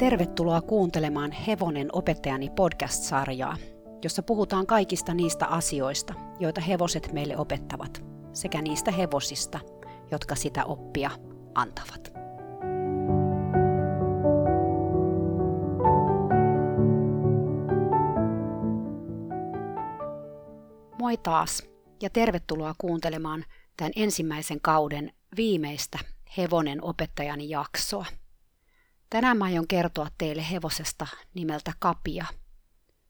Tervetuloa kuuntelemaan Hevonen opettajani podcast-sarjaa, jossa puhutaan kaikista niistä asioista, joita hevoset meille opettavat, sekä niistä hevosista, jotka sitä oppia antavat. Moi taas ja tervetuloa kuuntelemaan tämän ensimmäisen kauden viimeistä Hevonen opettajani jaksoa. Tänään mä aion kertoa teille hevosesta nimeltä Kapia.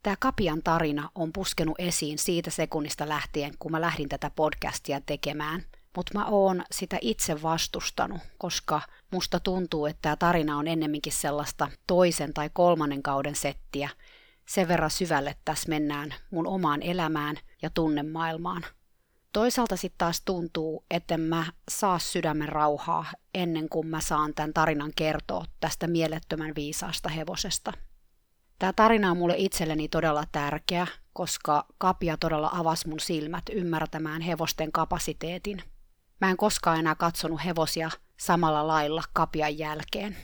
Tämä Kapian tarina on puskenut esiin siitä sekunnista lähtien, kun mä lähdin tätä podcastia tekemään. Mutta mä oon sitä itse vastustanut, koska musta tuntuu, että tämä tarina on ennemminkin sellaista toisen tai kolmannen kauden settiä. Sen verran syvälle tässä mennään mun omaan elämään ja tunnemaailmaan – Toisaalta sitten taas tuntuu, että mä saa sydämen rauhaa ennen kuin mä saan tämän tarinan kertoa tästä mielettömän viisaasta hevosesta. Tämä tarina on mulle itselleni todella tärkeä, koska Kapia todella avasi mun silmät ymmärtämään hevosten kapasiteetin. Mä en koskaan enää katsonut hevosia samalla lailla Kapian jälkeen.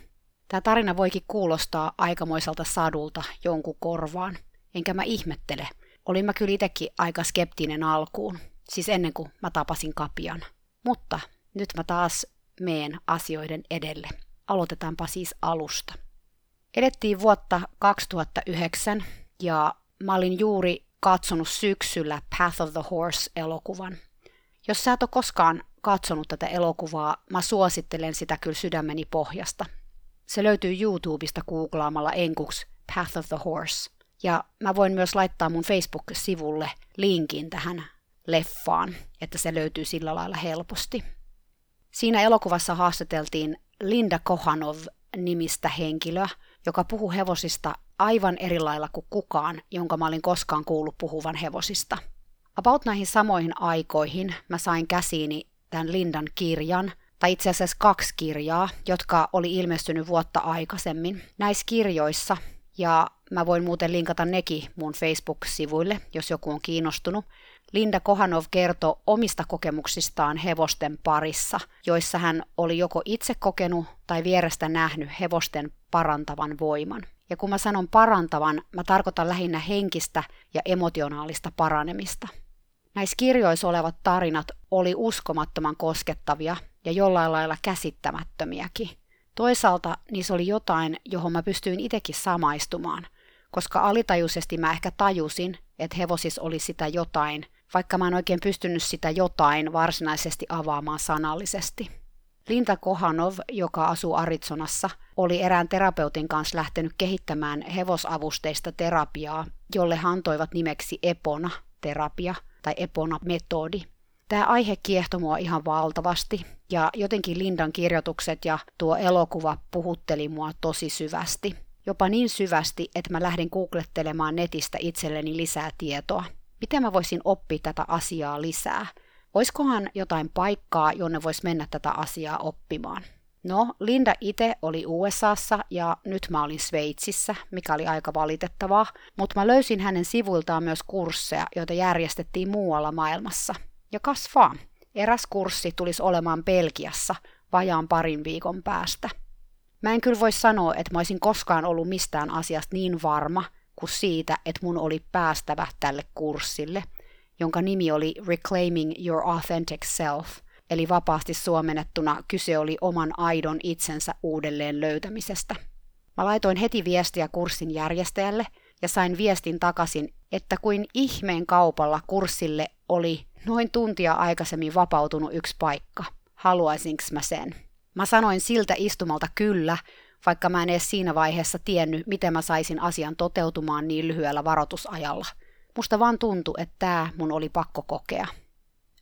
Tämä tarina voikin kuulostaa aikamoiselta sadulta jonkun korvaan, enkä mä ihmettele. Olin mä kyllä itsekin aika skeptinen alkuun, Siis ennen kuin mä tapasin Kapian. Mutta nyt mä taas meen asioiden edelle. Aloitetaanpa siis alusta. Edettiin vuotta 2009 ja mä olin juuri katsonut syksyllä Path of the Horse-elokuvan. Jos sä et ole koskaan katsonut tätä elokuvaa, mä suosittelen sitä kyllä sydämeni pohjasta. Se löytyy YouTubesta googlaamalla enkuksi Path of the Horse. Ja mä voin myös laittaa mun Facebook-sivulle linkin tähän leffaan, että se löytyy sillä lailla helposti. Siinä elokuvassa haastateltiin Linda Kohanov nimistä henkilöä, joka puhuu hevosista aivan eri lailla kuin kukaan, jonka mä olin koskaan kuullut puhuvan hevosista. About näihin samoihin aikoihin mä sain käsiini tämän Lindan kirjan, tai itse asiassa kaksi kirjaa, jotka oli ilmestynyt vuotta aikaisemmin. Näissä kirjoissa, ja mä voin muuten linkata nekin mun Facebook-sivuille, jos joku on kiinnostunut, Linda Kohanov kertoi omista kokemuksistaan hevosten parissa, joissa hän oli joko itse kokenut tai vierestä nähnyt hevosten parantavan voiman. Ja kun mä sanon parantavan, mä tarkoitan lähinnä henkistä ja emotionaalista paranemista. Näissä kirjoissa olevat tarinat oli uskomattoman koskettavia ja jollain lailla käsittämättömiäkin. Toisaalta niissä oli jotain, johon mä pystyin itsekin samaistumaan, koska alitajuisesti mä ehkä tajusin, että hevosis oli sitä jotain, vaikka mä en oikein pystynyt sitä jotain varsinaisesti avaamaan sanallisesti. Linda Kohanov, joka asuu Arizonassa, oli erään terapeutin kanssa lähtenyt kehittämään hevosavusteista terapiaa, jolle hän antoivat nimeksi Epona-terapia tai Epona-metodi. Tämä aihe kiehtoi mua ihan valtavasti ja jotenkin Lindan kirjoitukset ja tuo elokuva puhutteli mua tosi syvästi. Jopa niin syvästi, että mä lähdin googlettelemaan netistä itselleni lisää tietoa – miten mä voisin oppia tätä asiaa lisää? Oiskohan jotain paikkaa, jonne voisi mennä tätä asiaa oppimaan? No, Linda itse oli USAssa ja nyt mä olin Sveitsissä, mikä oli aika valitettavaa, mutta mä löysin hänen sivuiltaan myös kursseja, joita järjestettiin muualla maailmassa. Ja kasvaa. Eräs kurssi tulisi olemaan Belgiassa vajaan parin viikon päästä. Mä en kyllä voi sanoa, että mä olisin koskaan ollut mistään asiasta niin varma, kuin siitä, että mun oli päästävä tälle kurssille, jonka nimi oli Reclaiming Your Authentic Self, eli vapaasti suomennettuna kyse oli oman aidon itsensä uudelleen löytämisestä. Mä laitoin heti viestiä kurssin järjestäjälle ja sain viestin takaisin, että kuin ihmeen kaupalla kurssille oli noin tuntia aikaisemmin vapautunut yksi paikka. Haluaisinko mä sen? Mä sanoin siltä istumalta kyllä, vaikka mä en edes siinä vaiheessa tiennyt, miten mä saisin asian toteutumaan niin lyhyellä varoitusajalla. Musta vaan tuntui, että tämä mun oli pakko kokea.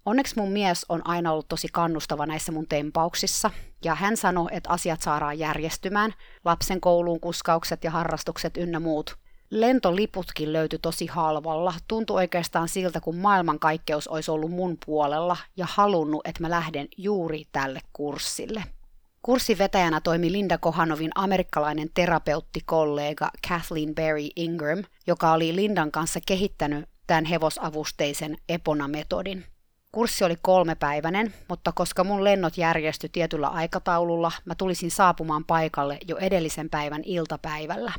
Onneksi mun mies on aina ollut tosi kannustava näissä mun tempauksissa, ja hän sanoi, että asiat saadaan järjestymään, lapsen kouluun kuskaukset ja harrastukset ynnä muut. Lentoliputkin löytyi tosi halvalla, tuntui oikeastaan siltä, kun maailmankaikkeus olisi ollut mun puolella ja halunnut, että mä lähden juuri tälle kurssille. Kurssivetäjänä toimi Linda Kohanovin amerikkalainen terapeuttikollega Kathleen Berry Ingram, joka oli Lindan kanssa kehittänyt tämän hevosavusteisen Epona-metodin. Kurssi oli kolmepäiväinen, mutta koska mun lennot järjestyi tietyllä aikataululla, mä tulisin saapumaan paikalle jo edellisen päivän iltapäivällä.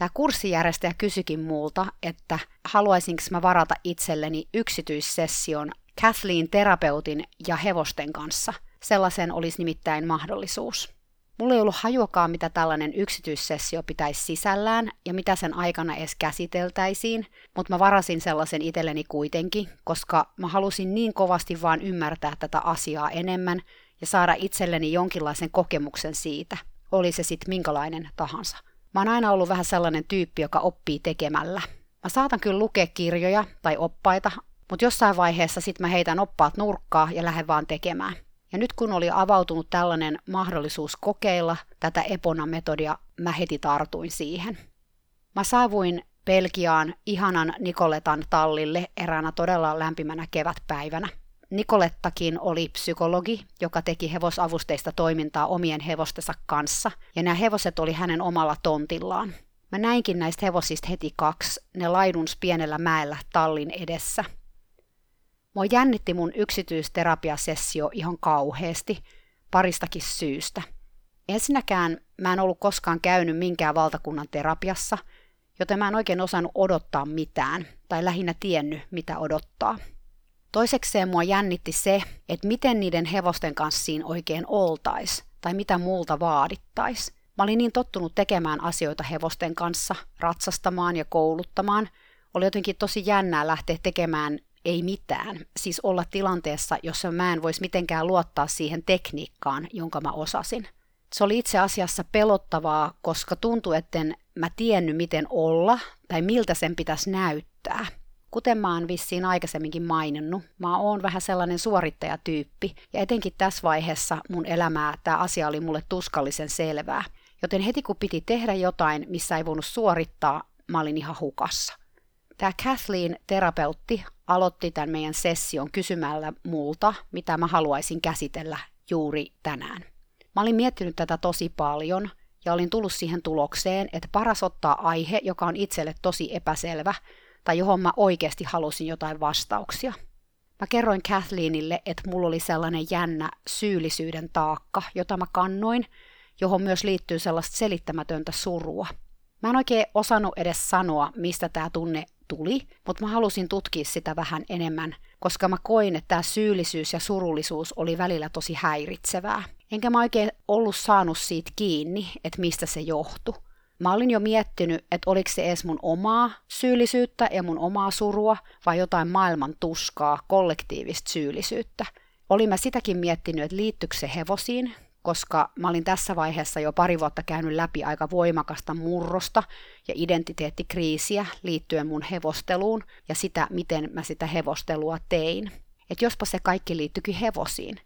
Tämä kurssijärjestäjä kysyikin multa, että haluaisinko mä varata itselleni yksityissession Kathleen terapeutin ja hevosten kanssa. Sellaisen olisi nimittäin mahdollisuus. Mulla ei ollut hajuakaan, mitä tällainen yksityissessio pitäisi sisällään ja mitä sen aikana edes käsiteltäisiin, mutta mä varasin sellaisen itselleni kuitenkin, koska mä halusin niin kovasti vaan ymmärtää tätä asiaa enemmän ja saada itselleni jonkinlaisen kokemuksen siitä, oli se sitten minkälainen tahansa. Mä oon aina ollut vähän sellainen tyyppi, joka oppii tekemällä. Mä saatan kyllä lukea kirjoja tai oppaita, mutta jossain vaiheessa sitten mä heitän oppaat nurkkaa ja lähden vaan tekemään. Ja nyt kun oli avautunut tällainen mahdollisuus kokeilla tätä Epona-metodia, mä heti tartuin siihen. Mä saavuin Belgiaan ihanan Nikoletan tallille eräänä todella lämpimänä kevätpäivänä. Nikolettakin oli psykologi, joka teki hevosavusteista toimintaa omien hevostensa kanssa, ja nämä hevoset oli hänen omalla tontillaan. Mä näinkin näistä hevosista heti kaksi, ne laiduns pienellä mäellä tallin edessä – Mua jännitti mun yksityisterapiasessio ihan kauheasti, paristakin syystä. Ensinnäkään mä en ollut koskaan käynyt minkään valtakunnan terapiassa, joten mä en oikein osannut odottaa mitään, tai lähinnä tiennyt, mitä odottaa. Toisekseen mua jännitti se, että miten niiden hevosten kanssa siinä oikein oltais, tai mitä multa vaadittais. Mä olin niin tottunut tekemään asioita hevosten kanssa, ratsastamaan ja kouluttamaan. Oli jotenkin tosi jännää lähteä tekemään ei mitään. Siis olla tilanteessa, jossa mä en voisi mitenkään luottaa siihen tekniikkaan, jonka mä osasin. Se oli itse asiassa pelottavaa, koska tuntui, etten mä tiennyt miten olla tai miltä sen pitäisi näyttää. Kuten mä oon vissiin aikaisemminkin maininnut, mä oon vähän sellainen suorittajatyyppi, ja etenkin tässä vaiheessa mun elämää tämä asia oli mulle tuskallisen selvää. Joten heti kun piti tehdä jotain, missä ei voinut suorittaa, mä olin ihan hukassa. Tämä Kathleen terapeutti aloitti tämän meidän session kysymällä multa, mitä mä haluaisin käsitellä juuri tänään. Mä olin miettinyt tätä tosi paljon ja olin tullut siihen tulokseen, että paras ottaa aihe, joka on itselle tosi epäselvä tai johon mä oikeasti halusin jotain vastauksia. Mä kerroin Kathleenille, että mulla oli sellainen jännä syyllisyyden taakka, jota mä kannoin, johon myös liittyy sellaista selittämätöntä surua. Mä en oikein osannut edes sanoa, mistä tämä tunne tuli, mutta mä halusin tutkia sitä vähän enemmän, koska mä koin, että tämä syyllisyys ja surullisuus oli välillä tosi häiritsevää. Enkä mä oikein ollut saanut siitä kiinni, että mistä se johtui. Mä olin jo miettinyt, että oliko se edes mun omaa syyllisyyttä ja mun omaa surua vai jotain maailman tuskaa, kollektiivista syyllisyyttä. Olin mä sitäkin miettinyt, että liittyykö se hevosiin, koska mä olin tässä vaiheessa jo pari vuotta käynyt läpi aika voimakasta murrosta ja identiteettikriisiä liittyen mun hevosteluun ja sitä, miten mä sitä hevostelua tein. Että jospa se kaikki liittyikin hevosiin.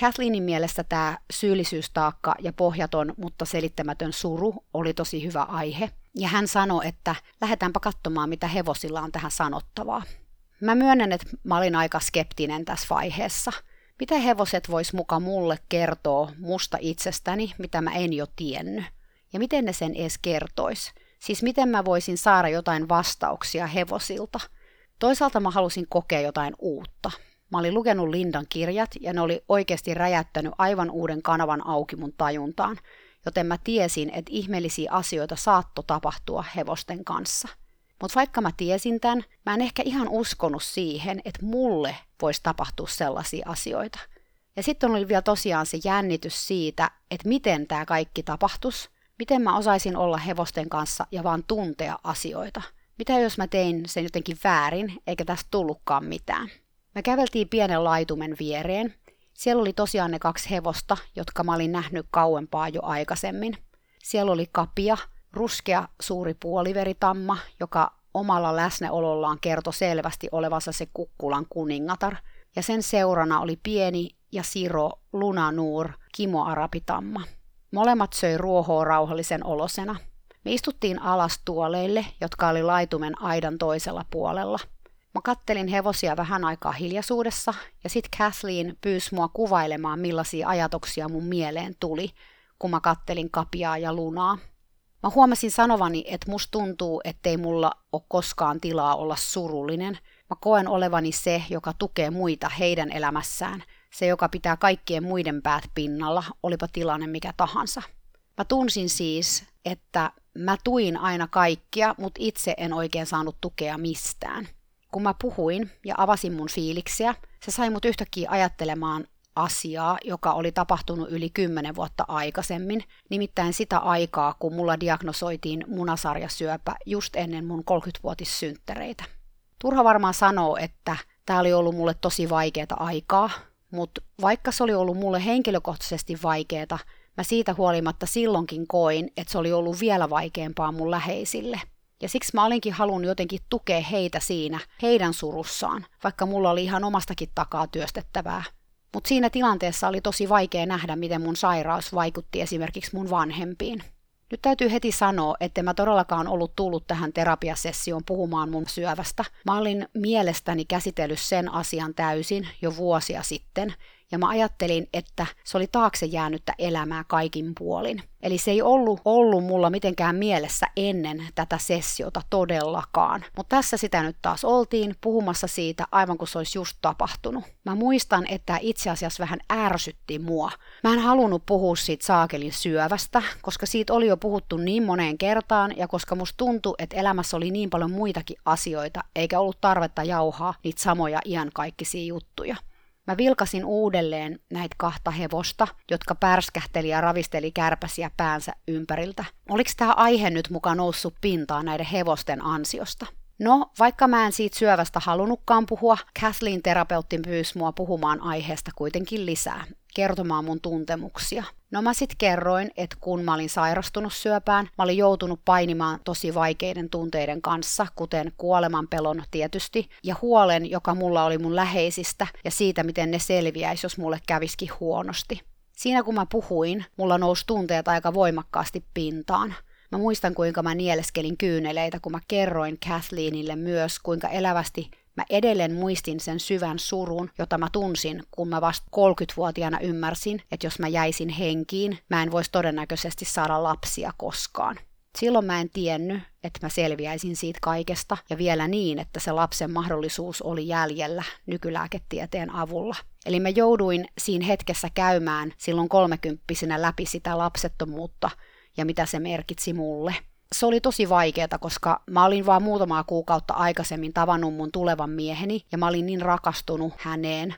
Kathleenin mielestä tämä syyllisyystaakka ja pohjaton, mutta selittämätön suru oli tosi hyvä aihe, ja hän sanoi, että lähdetäänpä katsomaan, mitä hevosilla on tähän sanottavaa. Mä myönnän, että mä olin aika skeptinen tässä vaiheessa – mitä hevoset vois muka mulle kertoa musta itsestäni, mitä mä en jo tiennyt? Ja miten ne sen edes kertois? Siis miten mä voisin saada jotain vastauksia hevosilta? Toisaalta mä halusin kokea jotain uutta. Mä olin lukenut Lindan kirjat ja ne oli oikeasti räjäyttänyt aivan uuden kanavan auki mun tajuntaan, joten mä tiesin, että ihmeellisiä asioita saatto tapahtua hevosten kanssa – mutta vaikka mä tiesin tämän, mä en ehkä ihan uskonut siihen, että mulle voisi tapahtua sellaisia asioita. Ja sitten oli vielä tosiaan se jännitys siitä, että miten tämä kaikki tapahtus, miten mä osaisin olla hevosten kanssa ja vaan tuntea asioita. Mitä jos mä tein sen jotenkin väärin, eikä tästä tullutkaan mitään. Me käveltiin pienen laitumen viereen. Siellä oli tosiaan ne kaksi hevosta, jotka mä olin nähnyt kauempaa jo aikaisemmin. Siellä oli kapia, ruskea suuri puoliveritamma, joka omalla läsnäolollaan kertoi selvästi olevansa se kukkulan kuningatar, ja sen seurana oli pieni ja siro Lunanuur kimoarapitamma. Molemmat söi ruohoa rauhallisen olosena. Me istuttiin alas tuoleille, jotka oli laitumen aidan toisella puolella. Mä kattelin hevosia vähän aikaa hiljaisuudessa, ja sitten Kathleen pyysi mua kuvailemaan, millaisia ajatuksia mun mieleen tuli, kun mä kattelin kapiaa ja lunaa. Mä huomasin sanovani, että musta tuntuu, ettei mulla ole koskaan tilaa olla surullinen, Mä koen olevani se, joka tukee muita heidän elämässään, se, joka pitää kaikkien muiden päät pinnalla, olipa tilanne mikä tahansa. Mä tunsin siis, että mä tuin aina kaikkia, mutta itse en oikein saanut tukea mistään. Kun mä puhuin ja avasin mun fiiliksiä, se sai mut yhtäkkiä ajattelemaan asiaa, joka oli tapahtunut yli 10 vuotta aikaisemmin, nimittäin sitä aikaa, kun mulla diagnosoitiin munasarjasyöpä just ennen mun 30-vuotissynttäreitä. Turha varmaan sanoo, että tämä oli ollut mulle tosi vaikeaa aikaa, mutta vaikka se oli ollut mulle henkilökohtaisesti vaikeaa, mä siitä huolimatta silloinkin koin, että se oli ollut vielä vaikeampaa mun läheisille. Ja siksi mä olinkin halunnut jotenkin tukea heitä siinä, heidän surussaan, vaikka mulla oli ihan omastakin takaa työstettävää. Mutta siinä tilanteessa oli tosi vaikea nähdä, miten mun sairaus vaikutti esimerkiksi mun vanhempiin. Nyt täytyy heti sanoa, että mä todellakaan ollut tullut tähän terapiasessioon puhumaan mun syövästä. Mä olin mielestäni käsitellyt sen asian täysin jo vuosia sitten, ja mä ajattelin, että se oli taakse jäänyttä elämää kaikin puolin. Eli se ei ollut, ollut mulla mitenkään mielessä ennen tätä sessiota todellakaan. Mutta tässä sitä nyt taas oltiin puhumassa siitä aivan kuin se olisi just tapahtunut. Mä muistan, että itse asiassa vähän ärsytti mua. Mä en halunnut puhua siitä saakelin syövästä, koska siitä oli jo puhuttu niin moneen kertaan ja koska musta tuntui, että elämässä oli niin paljon muitakin asioita, eikä ollut tarvetta jauhaa niitä samoja iankaikkisia juttuja. Mä vilkasin uudelleen näitä kahta hevosta, jotka pärskähteli ja ravisteli kärpäsiä päänsä ympäriltä. Oliko tämä aihe nyt mukaan noussut pintaan näiden hevosten ansiosta? No, vaikka mä en siitä syövästä halunnutkaan puhua, Kathleen terapeutti pyysi mua puhumaan aiheesta kuitenkin lisää, kertomaan mun tuntemuksia. No mä sit kerroin, että kun mä olin sairastunut syöpään, mä olin joutunut painimaan tosi vaikeiden tunteiden kanssa, kuten kuoleman pelon tietysti, ja huolen, joka mulla oli mun läheisistä, ja siitä, miten ne selviäisi, jos mulle käviski huonosti. Siinä kun mä puhuin, mulla nousi tunteet aika voimakkaasti pintaan. Mä muistan, kuinka mä nieleskelin kyyneleitä, kun mä kerroin Kathleenille myös, kuinka elävästi Mä edelleen muistin sen syvän surun, jota mä tunsin, kun mä vasta 30-vuotiaana ymmärsin, että jos mä jäisin henkiin, mä en voisi todennäköisesti saada lapsia koskaan. Silloin mä en tiennyt, että mä selviäisin siitä kaikesta ja vielä niin, että se lapsen mahdollisuus oli jäljellä nykylääketieteen avulla. Eli mä jouduin siinä hetkessä käymään silloin kolmekymppisenä läpi sitä lapsettomuutta ja mitä se merkitsi mulle se oli tosi vaikeaa, koska mä olin vaan muutamaa kuukautta aikaisemmin tavannut mun tulevan mieheni ja mä olin niin rakastunut häneen.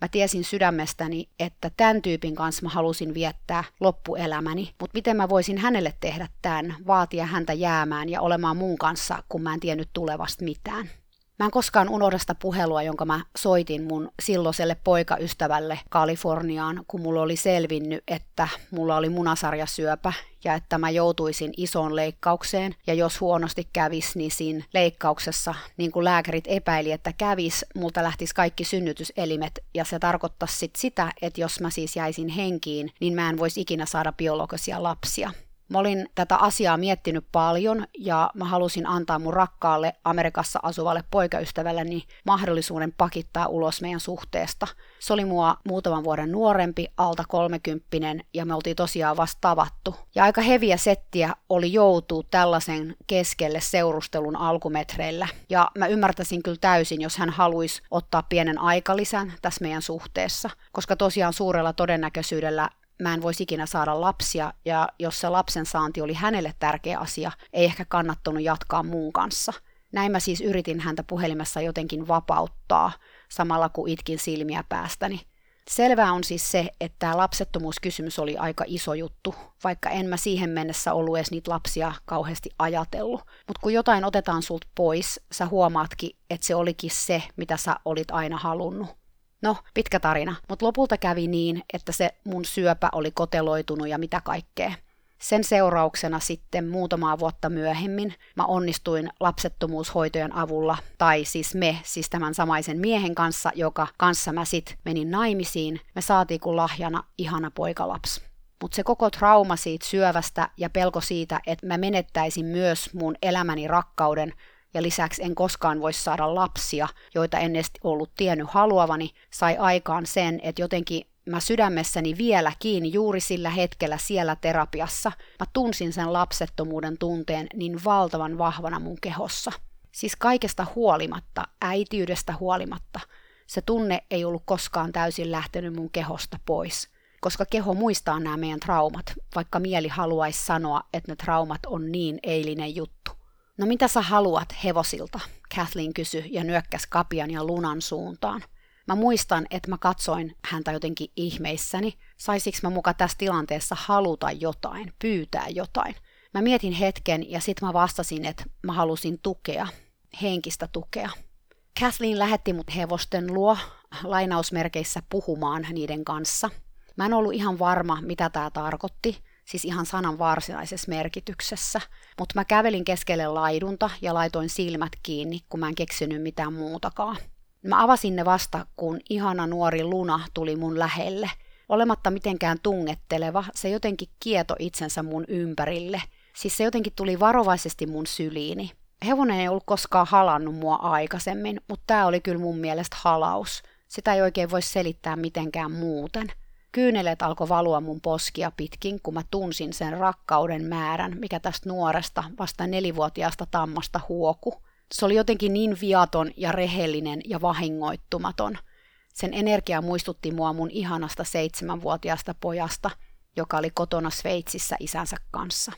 Mä tiesin sydämestäni, että tämän tyypin kanssa mä halusin viettää loppuelämäni, mutta miten mä voisin hänelle tehdä tämän, vaatia häntä jäämään ja olemaan mun kanssa, kun mä en tiennyt tulevasta mitään. Mä en koskaan unohda sitä puhelua, jonka mä soitin mun silloiselle poikaystävälle Kaliforniaan, kun mulla oli selvinnyt, että mulla oli munasarjasyöpä ja että mä joutuisin isoon leikkaukseen. Ja jos huonosti kävis, niin siinä leikkauksessa, niin kuin lääkärit epäili, että kävis, multa lähtisi kaikki synnytyselimet. Ja se tarkoittaisi sit sitä, että jos mä siis jäisin henkiin, niin mä en voisi ikinä saada biologisia lapsia. Mä olin tätä asiaa miettinyt paljon ja mä halusin antaa mun rakkaalle Amerikassa asuvalle poikaystävälleni mahdollisuuden pakittaa ulos meidän suhteesta. Se oli mua muutaman vuoden nuorempi, alta kolmekymppinen ja me oltiin tosiaan vasta tavattu. Ja aika heviä settiä oli joutua tällaisen keskelle seurustelun alkumetreillä. Ja mä ymmärtäisin kyllä täysin, jos hän haluaisi ottaa pienen aikalisän tässä meidän suhteessa, koska tosiaan suurella todennäköisyydellä mä en voisi ikinä saada lapsia, ja jos se lapsen saanti oli hänelle tärkeä asia, ei ehkä kannattanut jatkaa muun kanssa. Näin mä siis yritin häntä puhelimessa jotenkin vapauttaa, samalla kun itkin silmiä päästäni. Selvää on siis se, että tämä lapsettomuuskysymys oli aika iso juttu, vaikka en mä siihen mennessä ollut edes niitä lapsia kauheasti ajatellut. Mutta kun jotain otetaan sulta pois, sä huomaatkin, että se olikin se, mitä sä olit aina halunnut. No, pitkä tarina, mutta lopulta kävi niin, että se mun syöpä oli koteloitunut ja mitä kaikkea. Sen seurauksena sitten muutamaa vuotta myöhemmin mä onnistuin lapsettomuushoitojen avulla, tai siis me, siis tämän samaisen miehen kanssa, joka kanssa mä sit menin naimisiin, me saatiin kun lahjana ihana poikalaps. Mutta se koko trauma siitä syövästä ja pelko siitä, että mä menettäisin myös mun elämäni rakkauden, ja lisäksi en koskaan voisi saada lapsia, joita en edes ollut tiennyt haluavani, sai aikaan sen, että jotenkin mä sydämessäni vieläkin juuri sillä hetkellä siellä terapiassa, mä tunsin sen lapsettomuuden tunteen niin valtavan vahvana mun kehossa. Siis kaikesta huolimatta, äitiydestä huolimatta, se tunne ei ollut koskaan täysin lähtenyt mun kehosta pois, koska keho muistaa nämä meidän traumat, vaikka mieli haluaisi sanoa, että ne traumat on niin eilinen juttu. No mitä sä haluat hevosilta? Kathleen kysyi ja nyökkäs Kapian ja Lunan suuntaan. Mä muistan, että mä katsoin häntä jotenkin ihmeissäni. Saisiks mä muka tässä tilanteessa haluta jotain, pyytää jotain? Mä mietin hetken ja sitten mä vastasin, että mä halusin tukea, henkistä tukea. Kathleen lähetti mut hevosten luo lainausmerkeissä puhumaan niiden kanssa. Mä en ollut ihan varma, mitä tämä tarkoitti, siis ihan sanan varsinaisessa merkityksessä, mutta mä kävelin keskelle laidunta ja laitoin silmät kiinni, kun mä en keksinyt mitään muutakaan. Mä avasin ne vasta, kun ihana nuori Luna tuli mun lähelle. Olematta mitenkään tungetteleva, se jotenkin kieto itsensä mun ympärille. Siis se jotenkin tuli varovaisesti mun syliini. Hevonen ei ollut koskaan halannut mua aikaisemmin, mutta tämä oli kyllä mun mielestä halaus. Sitä ei oikein voi selittää mitenkään muuten. Kyyneleet alkoi valua mun poskia pitkin, kun mä tunsin sen rakkauden määrän, mikä tästä nuoresta, vasta nelivuotiaasta tammasta huoku. Se oli jotenkin niin viaton ja rehellinen ja vahingoittumaton. Sen energia muistutti mua mun ihanasta seitsemänvuotiaasta pojasta, joka oli kotona Sveitsissä isänsä kanssa.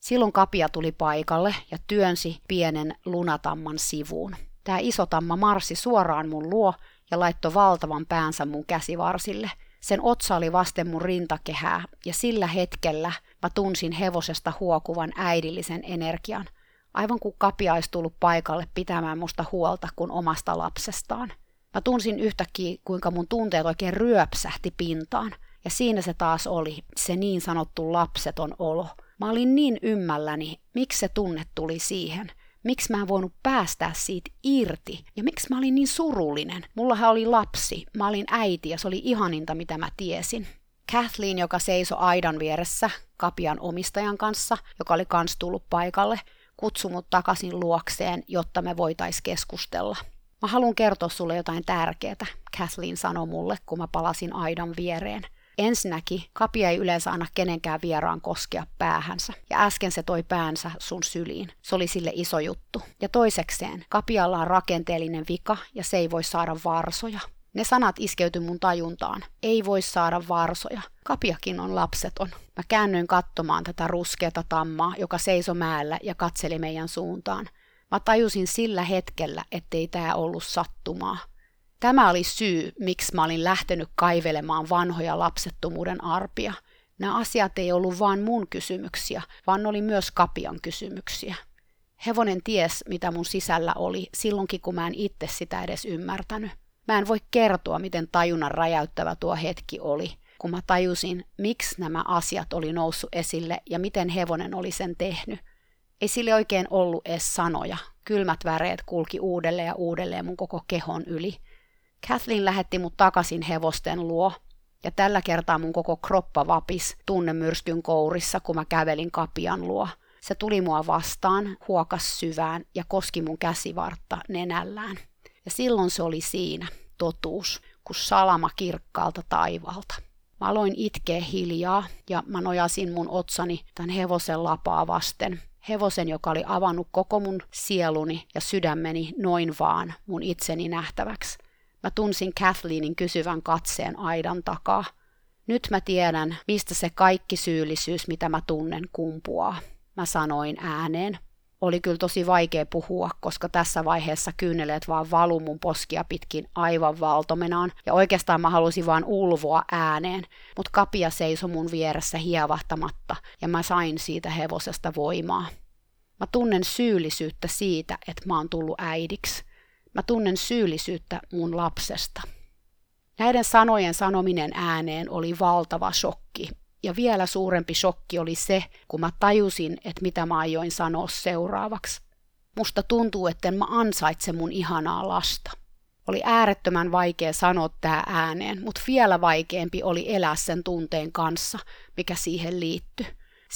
Silloin kapia tuli paikalle ja työnsi pienen lunatamman sivuun. Tämä iso tamma marssi suoraan mun luo ja laittoi valtavan päänsä mun käsivarsille. Sen otsa oli vasten mun rintakehää ja sillä hetkellä mä tunsin hevosesta huokuvan äidillisen energian. Aivan kuin kapia olisi tullut paikalle pitämään musta huolta kuin omasta lapsestaan. Mä tunsin yhtäkkiä, kuinka mun tunteet oikein ryöpsähti pintaan. Ja siinä se taas oli, se niin sanottu lapseton olo – Mä olin niin ymmälläni, miksi se tunne tuli siihen. Miksi mä en voinut päästää siitä irti ja miksi mä olin niin surullinen. Mullahan oli lapsi, mä olin äiti ja se oli ihaninta mitä mä tiesin. Kathleen, joka seisoi aidan vieressä kapian omistajan kanssa, joka oli kans tullut paikalle, kutsui mut takaisin luokseen, jotta me voitais keskustella. Mä haluan kertoa sulle jotain tärkeää, Kathleen sanoi mulle, kun mä palasin aidan viereen. Ensinnäkin kapia ei yleensä anna kenenkään vieraan koskea päähänsä, ja äsken se toi päänsä sun syliin. Se oli sille iso juttu. Ja toisekseen, kapialla on rakenteellinen vika, ja se ei voi saada varsoja. Ne sanat iskeytyi mun tajuntaan. Ei voi saada varsoja. Kapiakin on lapseton. Mä käännyin katsomaan tätä ruskeata tammaa, joka seisoi mäellä ja katseli meidän suuntaan. Mä tajusin sillä hetkellä, ettei tää ollut sattumaa. Tämä oli syy, miksi mä olin lähtenyt kaivelemaan vanhoja lapsettomuuden arpia. Nämä asiat ei ollut vain mun kysymyksiä, vaan oli myös Kapian kysymyksiä. Hevonen ties, mitä mun sisällä oli, silloinkin kun mä en itse sitä edes ymmärtänyt. Mä en voi kertoa, miten tajunnan räjäyttävä tuo hetki oli, kun mä tajusin, miksi nämä asiat oli noussut esille ja miten hevonen oli sen tehnyt. Ei sille oikein ollut edes sanoja. Kylmät väreet kulki uudelleen ja uudelleen mun koko kehon yli. Kathleen lähetti mut takaisin hevosten luo, ja tällä kertaa mun koko kroppa vapis tunnemyrskyn kourissa, kun mä kävelin kapian luo. Se tuli mua vastaan, huokas syvään ja koski mun käsivartta nenällään. Ja silloin se oli siinä, totuus, kun salama kirkkaalta taivaalta. Mä aloin itkeä hiljaa ja mä nojasin mun otsani tämän hevosen lapaa vasten. Hevosen, joka oli avannut koko mun sieluni ja sydämeni noin vaan mun itseni nähtäväksi. Mä tunsin Kathleenin kysyvän katseen aidan takaa. Nyt mä tiedän, mistä se kaikki syyllisyys, mitä mä tunnen, kumpuaa. Mä sanoin ääneen. Oli kyllä tosi vaikea puhua, koska tässä vaiheessa kyyneleet vaan valu mun poskia pitkin aivan valtomenaan, ja oikeastaan mä halusin vaan ulvoa ääneen, mutta kapia seisoi mun vieressä hievahtamatta, ja mä sain siitä hevosesta voimaa. Mä tunnen syyllisyyttä siitä, että mä oon tullut äidiksi. Mä tunnen syyllisyyttä mun lapsesta. Näiden sanojen sanominen ääneen oli valtava shokki. Ja vielä suurempi shokki oli se, kun mä tajusin, että mitä mä aioin sanoa seuraavaksi. Musta tuntuu, että mä ansaitse mun ihanaa lasta. Oli äärettömän vaikea sanoa tämä ääneen, mutta vielä vaikeampi oli elää sen tunteen kanssa, mikä siihen liittyi.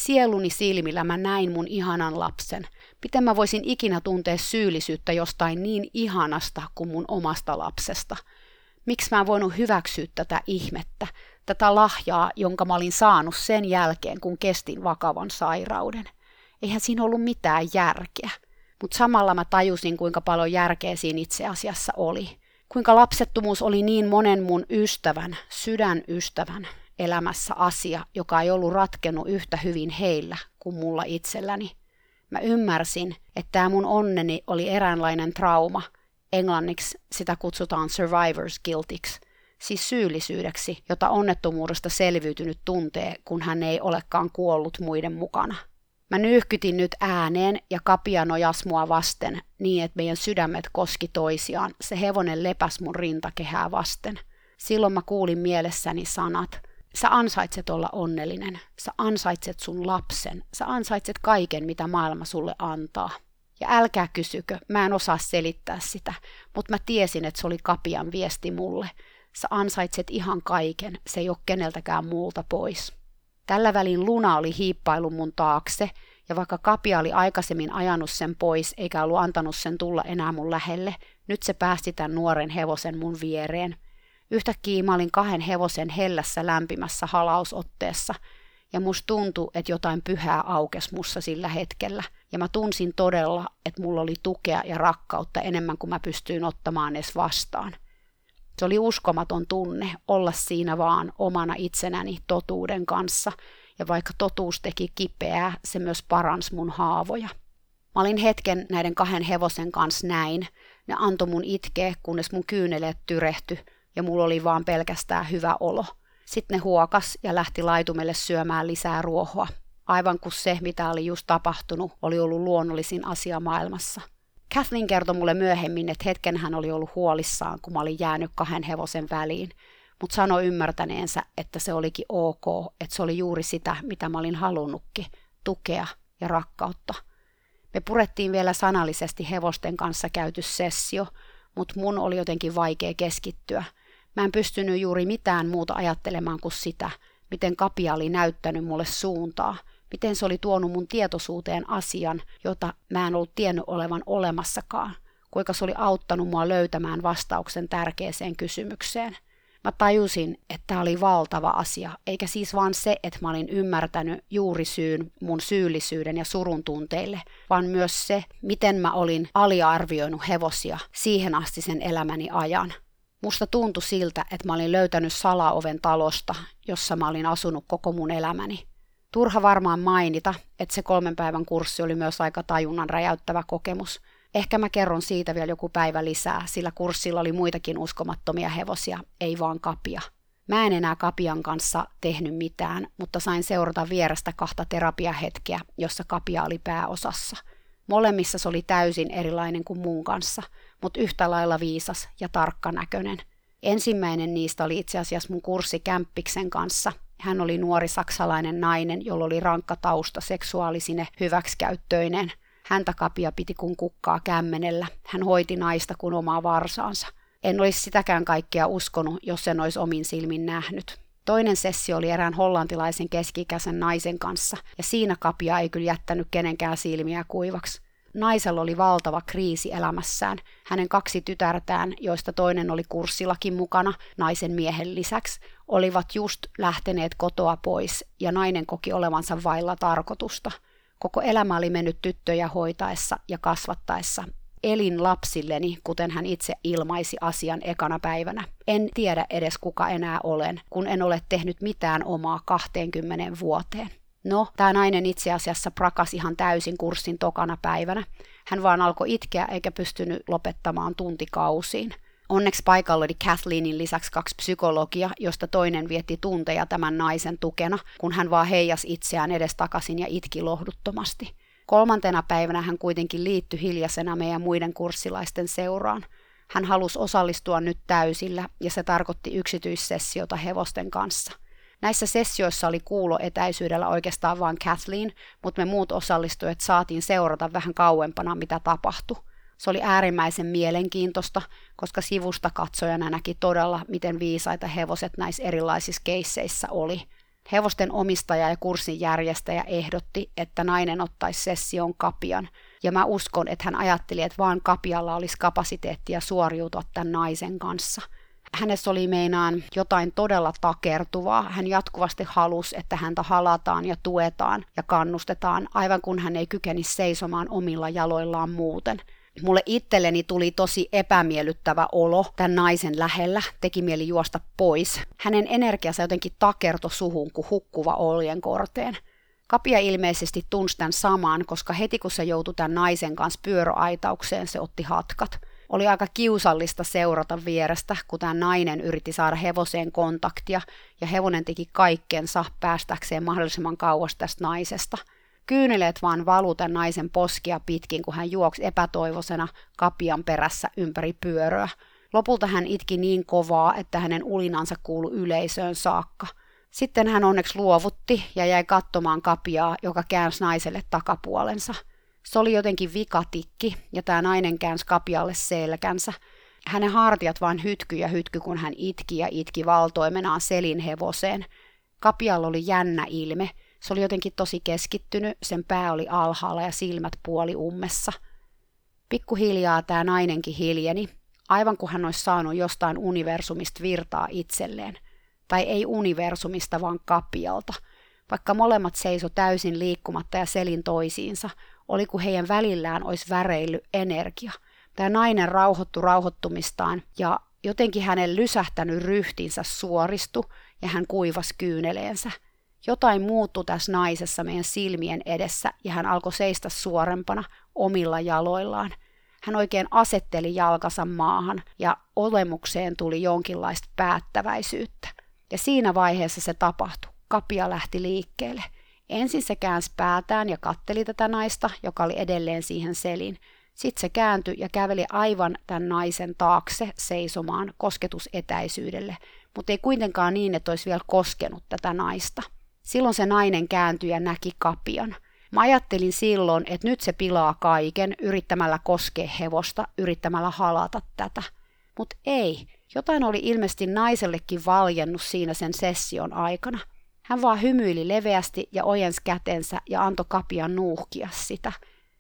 Sieluni silmillä mä näin mun ihanan lapsen. Miten mä voisin ikinä tuntea syyllisyyttä jostain niin ihanasta kuin mun omasta lapsesta? Miksi mä en voinut hyväksyä tätä ihmettä, tätä lahjaa, jonka mä olin saanut sen jälkeen, kun kestin vakavan sairauden? Eihän siinä ollut mitään järkeä. Mutta samalla mä tajusin, kuinka paljon järkeä siinä itse asiassa oli. Kuinka lapsettomuus oli niin monen mun ystävän, sydänystävän elämässä asia, joka ei ollut ratkennut yhtä hyvin heillä kuin mulla itselläni. Mä ymmärsin, että tämä mun onneni oli eräänlainen trauma. Englanniksi sitä kutsutaan survivor's guiltiksi, siis syyllisyydeksi, jota onnettomuudesta selviytynyt tuntee, kun hän ei olekaan kuollut muiden mukana. Mä nyyhkytin nyt ääneen ja kapia nojas mua vasten niin, että meidän sydämet koski toisiaan. Se hevonen lepäs mun rintakehää vasten. Silloin mä kuulin mielessäni sanat. Sä ansaitset olla onnellinen. Sä ansaitset sun lapsen. Sä ansaitset kaiken, mitä maailma sulle antaa. Ja älkää kysykö, mä en osaa selittää sitä, mutta mä tiesin, että se oli Kapian viesti mulle. Sä ansaitset ihan kaiken, se ei ole keneltäkään muulta pois. Tällä välin Luna oli hiippailu mun taakse, ja vaikka Kapia oli aikaisemmin ajanut sen pois eikä ollut antanut sen tulla enää mun lähelle, nyt se päästi tämän nuoren hevosen mun viereen. Yhtäkkiä mä olin kahden hevosen hellässä lämpimässä halausotteessa, ja musta tuntui, että jotain pyhää aukes mussa sillä hetkellä. Ja mä tunsin todella, että mulla oli tukea ja rakkautta enemmän kuin mä pystyin ottamaan edes vastaan. Se oli uskomaton tunne olla siinä vaan omana itsenäni totuuden kanssa, ja vaikka totuus teki kipeää, se myös paransi mun haavoja. Mä olin hetken näiden kahden hevosen kanssa näin. Ne antoi mun itkeä, kunnes mun kyyneleet tyrehty ja mulla oli vaan pelkästään hyvä olo. Sitten ne huokas ja lähti laitumelle syömään lisää ruohoa. Aivan kuin se, mitä oli just tapahtunut, oli ollut luonnollisin asia maailmassa. Kathleen kertoi mulle myöhemmin, että hetken hän oli ollut huolissaan, kun mä olin jäänyt kahden hevosen väliin, mutta sanoi ymmärtäneensä, että se olikin ok, että se oli juuri sitä, mitä mä olin halunnutkin, tukea ja rakkautta. Me purettiin vielä sanallisesti hevosten kanssa käyty sessio, mutta mun oli jotenkin vaikea keskittyä. Mä en pystynyt juuri mitään muuta ajattelemaan kuin sitä, miten Kapia oli näyttänyt mulle suuntaa – miten se oli tuonut mun tietoisuuteen asian, jota mä en ollut tiennyt olevan olemassakaan, kuinka se oli auttanut mua löytämään vastauksen tärkeäseen kysymykseen. Mä tajusin, että tämä oli valtava asia, eikä siis vaan se, että mä olin ymmärtänyt juuri syyn mun syyllisyyden ja surun tunteille, vaan myös se, miten mä olin aliarvioinut hevosia siihen asti sen elämäni ajan. Musta tuntui siltä, että mä olin löytänyt salaoven talosta, jossa mä olin asunut koko mun elämäni. Turha varmaan mainita, että se kolmen päivän kurssi oli myös aika tajunnan räjäyttävä kokemus. Ehkä mä kerron siitä vielä joku päivä lisää, sillä kurssilla oli muitakin uskomattomia hevosia, ei vaan kapia. Mä en enää Kapian kanssa tehnyt mitään, mutta sain seurata vierestä kahta terapiahetkeä, jossa Kapia oli pääosassa. Molemmissa se oli täysin erilainen kuin mun kanssa, mutta yhtä lailla viisas ja tarkkanäköinen. Ensimmäinen niistä oli itse asiassa mun kurssi Kämppiksen kanssa, hän oli nuori saksalainen nainen, jolla oli rankka tausta seksuaalisine hyväksikäyttöinen. Häntä kapia piti kun kukkaa kämmenellä. Hän hoiti naista kuin omaa varsaansa. En olisi sitäkään kaikkea uskonut, jos en olisi omin silmin nähnyt. Toinen sessio oli erään hollantilaisen keskikäisen naisen kanssa, ja siinä kapia ei kyllä jättänyt kenenkään silmiä kuivaksi. Naisella oli valtava kriisi elämässään. Hänen kaksi tytärtään, joista toinen oli kurssillakin mukana naisen miehen lisäksi, olivat just lähteneet kotoa pois ja nainen koki olevansa vailla tarkoitusta. Koko elämä oli mennyt tyttöjä hoitaessa ja kasvattaessa. Elin lapsilleni, kuten hän itse ilmaisi asian ekana päivänä. En tiedä edes kuka enää olen, kun en ole tehnyt mitään omaa 20 vuoteen. No, tämä nainen itse asiassa prakasi ihan täysin kurssin tokana päivänä. Hän vaan alkoi itkeä eikä pystynyt lopettamaan tuntikausiin. Onneksi paikalla oli Kathleenin lisäksi kaksi psykologia, josta toinen vietti tunteja tämän naisen tukena, kun hän vaan heijas itseään edestakaisin ja itki lohduttomasti. Kolmantena päivänä hän kuitenkin liittyi hiljaisena meidän muiden kurssilaisten seuraan. Hän halusi osallistua nyt täysillä ja se tarkoitti yksityissessiota hevosten kanssa – Näissä sessioissa oli kuulo etäisyydellä oikeastaan vain Kathleen, mutta me muut osallistujat saatiin seurata vähän kauempana, mitä tapahtui. Se oli äärimmäisen mielenkiintoista, koska sivusta katsojana näki todella, miten viisaita hevoset näissä erilaisissa keisseissä oli. Hevosten omistaja ja kurssin järjestäjä ehdotti, että nainen ottaisi session kapian, ja mä uskon, että hän ajatteli, että vaan kapialla olisi kapasiteettia suoriutua tämän naisen kanssa – Hänessä oli meinaan jotain todella takertuvaa. Hän jatkuvasti halusi, että häntä halataan ja tuetaan ja kannustetaan, aivan kun hän ei kykeni seisomaan omilla jaloillaan muuten. Mulle itselleni tuli tosi epämiellyttävä olo tämän naisen lähellä, teki mieli juosta pois. Hänen energiansa jotenkin takerto suhun kuin hukkuva oljen korteen. Kapia ilmeisesti tunsi tämän saman, koska heti kun se joutui tämän naisen kanssa pyöroaitaukseen, se otti hatkat – oli aika kiusallista seurata vierestä, kun tämä nainen yritti saada hevoseen kontaktia ja hevonen teki kaikkensa päästäkseen mahdollisimman kauas tästä naisesta. Kyyneleet vaan valu tämän naisen poskia pitkin, kun hän juoksi epätoivoisena kapian perässä ympäri pyöröä. Lopulta hän itki niin kovaa, että hänen ulinansa kuului yleisöön saakka. Sitten hän onneksi luovutti ja jäi katsomaan kapiaa, joka käänsi naiselle takapuolensa – se oli jotenkin vikatikki ja tämä nainen käänsi kapialle selkänsä. Hänen hartiat vain hytky ja hytky, kun hän itki ja itki valtoimenaan selin hevoseen. Kapialla oli jännä ilme. Se oli jotenkin tosi keskittynyt, sen pää oli alhaalla ja silmät puoli ummessa. Pikkuhiljaa tämä nainenkin hiljeni, aivan kuin hän olisi saanut jostain universumista virtaa itselleen. Tai ei universumista, vaan kapialta. Vaikka molemmat seiso täysin liikkumatta ja selin toisiinsa, oli kuin heidän välillään olisi väreillyt energia. Tämä nainen rauhoittu rauhoittumistaan ja jotenkin hänen lysähtänyt ryhtinsä suoristu ja hän kuivas kyyneleensä. Jotain muuttui tässä naisessa meidän silmien edessä ja hän alkoi seistä suorempana omilla jaloillaan. Hän oikein asetteli jalkansa maahan ja olemukseen tuli jonkinlaista päättäväisyyttä. Ja siinä vaiheessa se tapahtui. Kapia lähti liikkeelle – Ensin se käänsi päätään ja katteli tätä naista, joka oli edelleen siihen selin. Sitten se kääntyi ja käveli aivan tämän naisen taakse seisomaan kosketusetäisyydelle, mutta ei kuitenkaan niin, että olisi vielä koskenut tätä naista. Silloin se nainen kääntyi ja näki kapian. Mä ajattelin silloin, että nyt se pilaa kaiken yrittämällä koskea hevosta, yrittämällä halata tätä. Mutta ei, jotain oli ilmeisesti naisellekin valjennut siinä sen session aikana. Hän vaan hymyili leveästi ja ojensi kätensä ja antoi kapian nuuhkia sitä.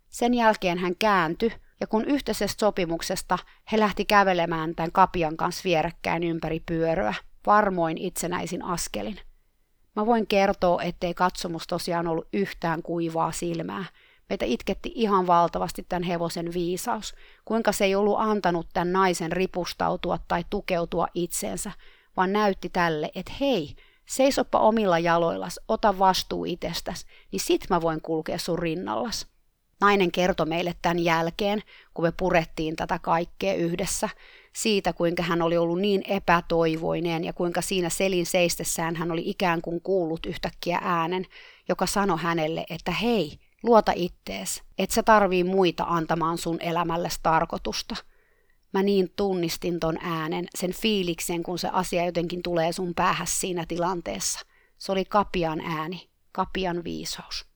Sen jälkeen hän kääntyi, ja kun yhteisestä sopimuksesta he lähti kävelemään tämän kapian kanssa vierekkäin ympäri pyöröä, varmoin itsenäisin askelin. Mä voin kertoa, ettei katsomus tosiaan ollut yhtään kuivaa silmää. Meitä itketti ihan valtavasti tämän hevosen viisaus, kuinka se ei ollut antanut tämän naisen ripustautua tai tukeutua itseensä, vaan näytti tälle, että hei, seisoppa omilla jaloillas, ota vastuu itsestäsi, niin sit mä voin kulkea sun rinnallas. Nainen kertoi meille tämän jälkeen, kun me purettiin tätä kaikkea yhdessä, siitä kuinka hän oli ollut niin epätoivoinen ja kuinka siinä selin seistessään hän oli ikään kuin kuullut yhtäkkiä äänen, joka sanoi hänelle, että hei, luota ittees, et sä tarvii muita antamaan sun elämälles tarkoitusta – mä niin tunnistin ton äänen, sen fiiliksen, kun se asia jotenkin tulee sun päähäs siinä tilanteessa. Se oli kapian ääni, kapian viisaus.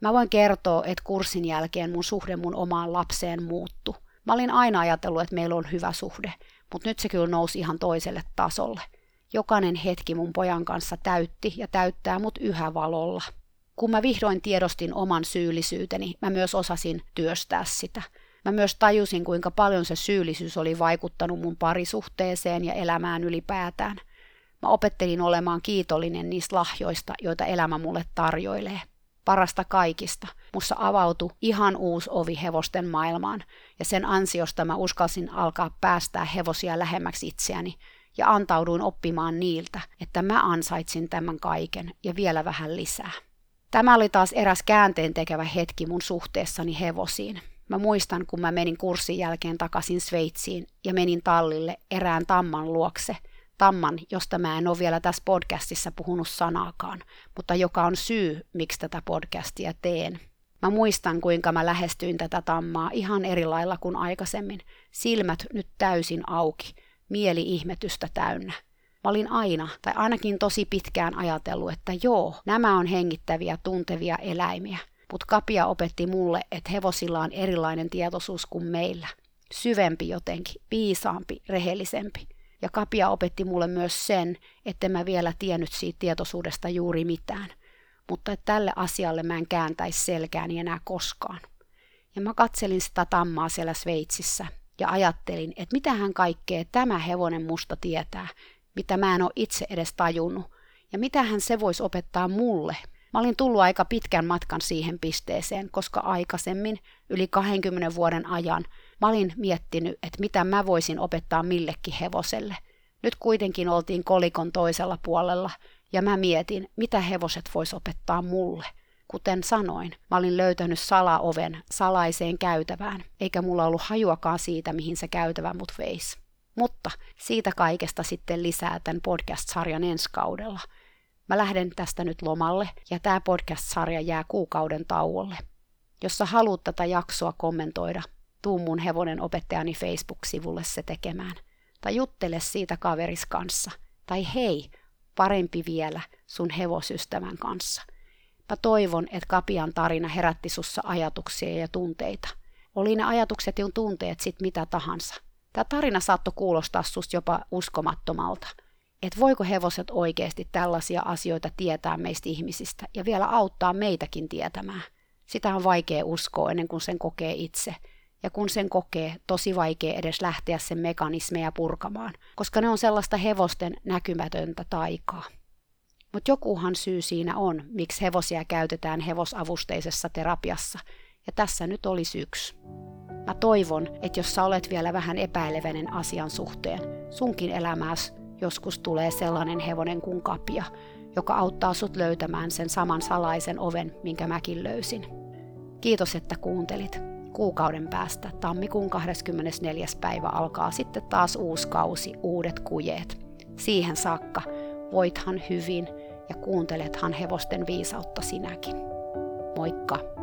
Mä voin kertoa, että kurssin jälkeen mun suhde mun omaan lapseen muuttu. Mä olin aina ajatellut, että meillä on hyvä suhde, mutta nyt se kyllä nousi ihan toiselle tasolle. Jokainen hetki mun pojan kanssa täytti ja täyttää mut yhä valolla. Kun mä vihdoin tiedostin oman syyllisyyteni, mä myös osasin työstää sitä – Mä myös tajusin, kuinka paljon se syyllisyys oli vaikuttanut mun parisuhteeseen ja elämään ylipäätään. Mä opettelin olemaan kiitollinen niistä lahjoista, joita elämä mulle tarjoilee. Parasta kaikista. Mussa avautui ihan uusi ovi hevosten maailmaan, ja sen ansiosta mä uskalsin alkaa päästää hevosia lähemmäksi itseäni, ja antauduin oppimaan niiltä, että mä ansaitsin tämän kaiken ja vielä vähän lisää. Tämä oli taas eräs käänteen tekevä hetki mun suhteessani hevosiin. Mä muistan, kun mä menin kurssin jälkeen takaisin Sveitsiin ja menin tallille erään tamman luokse. Tamman, josta mä en ole vielä tässä podcastissa puhunut sanaakaan, mutta joka on syy, miksi tätä podcastia teen. Mä muistan, kuinka mä lähestyin tätä tammaa ihan eri lailla kuin aikaisemmin. Silmät nyt täysin auki, mieli ihmetystä täynnä. Mä olin aina, tai ainakin tosi pitkään ajatellut, että joo, nämä on hengittäviä, tuntevia eläimiä. Mutta Kapia opetti mulle, että hevosilla on erilainen tietoisuus kuin meillä. Syvempi jotenkin, viisaampi, rehellisempi. Ja Kapia opetti mulle myös sen, että mä vielä tiennyt siitä tietoisuudesta juuri mitään. Mutta että tälle asialle mä en kääntäisi selkääni enää koskaan. Ja mä katselin sitä tammaa siellä Sveitsissä. ja ajattelin, että mitä hän kaikkea tämä hevonen musta tietää, mitä mä en ole itse edes tajunnut, ja mitä hän se voisi opettaa mulle. Mä olin tullut aika pitkän matkan siihen pisteeseen, koska aikaisemmin, yli 20 vuoden ajan, mä olin miettinyt, että mitä mä voisin opettaa millekin hevoselle. Nyt kuitenkin oltiin kolikon toisella puolella, ja mä mietin, mitä hevoset vois opettaa mulle. Kuten sanoin, mä olin löytänyt salaoven salaiseen käytävään, eikä mulla ollut hajuakaan siitä, mihin se käytävä mut veisi. Mutta siitä kaikesta sitten lisää tämän podcast-sarjan ensi kaudella. Mä lähden tästä nyt lomalle ja tämä podcast-sarja jää kuukauden tauolle. Jos sä haluat tätä jaksoa kommentoida, tuu mun hevonen opettajani Facebook-sivulle se tekemään. Tai juttele siitä kaveris kanssa. Tai hei, parempi vielä, sun hevosystävän kanssa. Mä toivon, että Kapian tarina herätti sussa ajatuksia ja tunteita. Oli ne ajatukset ja tunteet sit mitä tahansa. Tämä tarina saattoi kuulostaa susta jopa uskomattomalta. Että voiko hevoset oikeasti tällaisia asioita tietää meistä ihmisistä ja vielä auttaa meitäkin tietämään. Sitä on vaikea uskoa ennen kuin sen kokee itse. Ja kun sen kokee, tosi vaikea edes lähteä sen mekanismeja purkamaan, koska ne on sellaista hevosten näkymätöntä taikaa. Mutta jokuhan syy siinä on, miksi hevosia käytetään hevosavusteisessa terapiassa, ja tässä nyt olisi yksi. Mä toivon, että jos sä olet vielä vähän epäileväinen asian suhteen, sunkin elämässä joskus tulee sellainen hevonen kuin kapia, joka auttaa sut löytämään sen saman salaisen oven, minkä mäkin löysin. Kiitos, että kuuntelit. Kuukauden päästä, tammikuun 24. päivä, alkaa sitten taas uusi kausi, uudet kujeet. Siihen saakka voithan hyvin ja kuuntelethan hevosten viisautta sinäkin. Moikka!